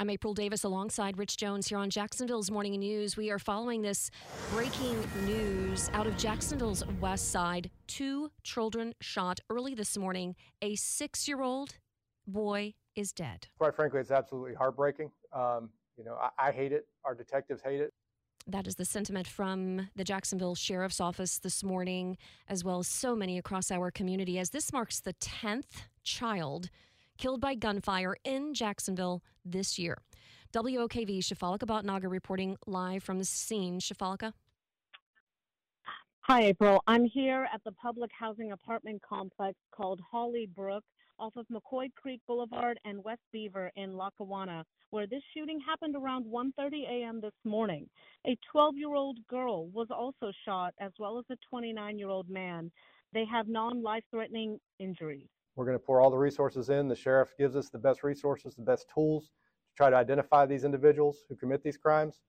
I'm April Davis alongside Rich Jones here on Jacksonville's Morning News. We are following this breaking news out of Jacksonville's west side. Two children shot early this morning. A six year old boy is dead. Quite frankly, it's absolutely heartbreaking. Um, you know, I, I hate it. Our detectives hate it. That is the sentiment from the Jacksonville Sheriff's Office this morning, as well as so many across our community, as this marks the 10th child killed by gunfire in Jacksonville this year. WOKV Sheifalika Bhatnagar reporting live from the scene. Sheifalika? Hi, April. I'm here at the public housing apartment complex called Hollybrook off of McCoy Creek Boulevard and West Beaver in Lackawanna, where this shooting happened around 1:30 a.m. this morning. A 12-year-old girl was also shot, as well as a 29-year-old man. They have non-life-threatening injuries. We're going to pour all the resources in. The sheriff gives us the best resources, the best tools to try to identify these individuals who commit these crimes,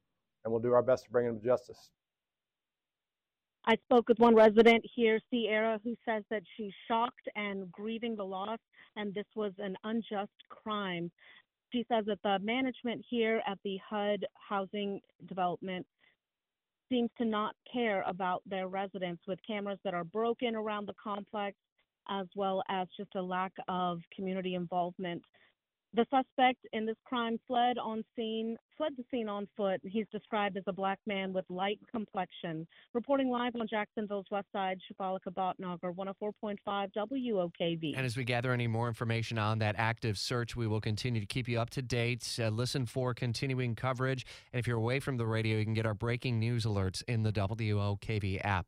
and we'll do our best to bring them to justice. I spoke with one resident here, Sierra, who says that she's shocked and grieving the loss, and this was an unjust crime. She says that the management here at the HUD housing development seems to not care about their residents with cameras that are broken around the complex, as well as just a lack of community involvement. The suspect in this crime fled on scene, fled the scene on foot. He's described as a black man with light complexion. Reporting live on Jacksonville's west side, Sheifalika Bhatnagar, 104.5 WOKV. And as we gather any more information on that active search, we will continue to keep you up to date. Uh, listen for continuing coverage. And if you're away from the radio, you can get our breaking news alerts in the WOKV app.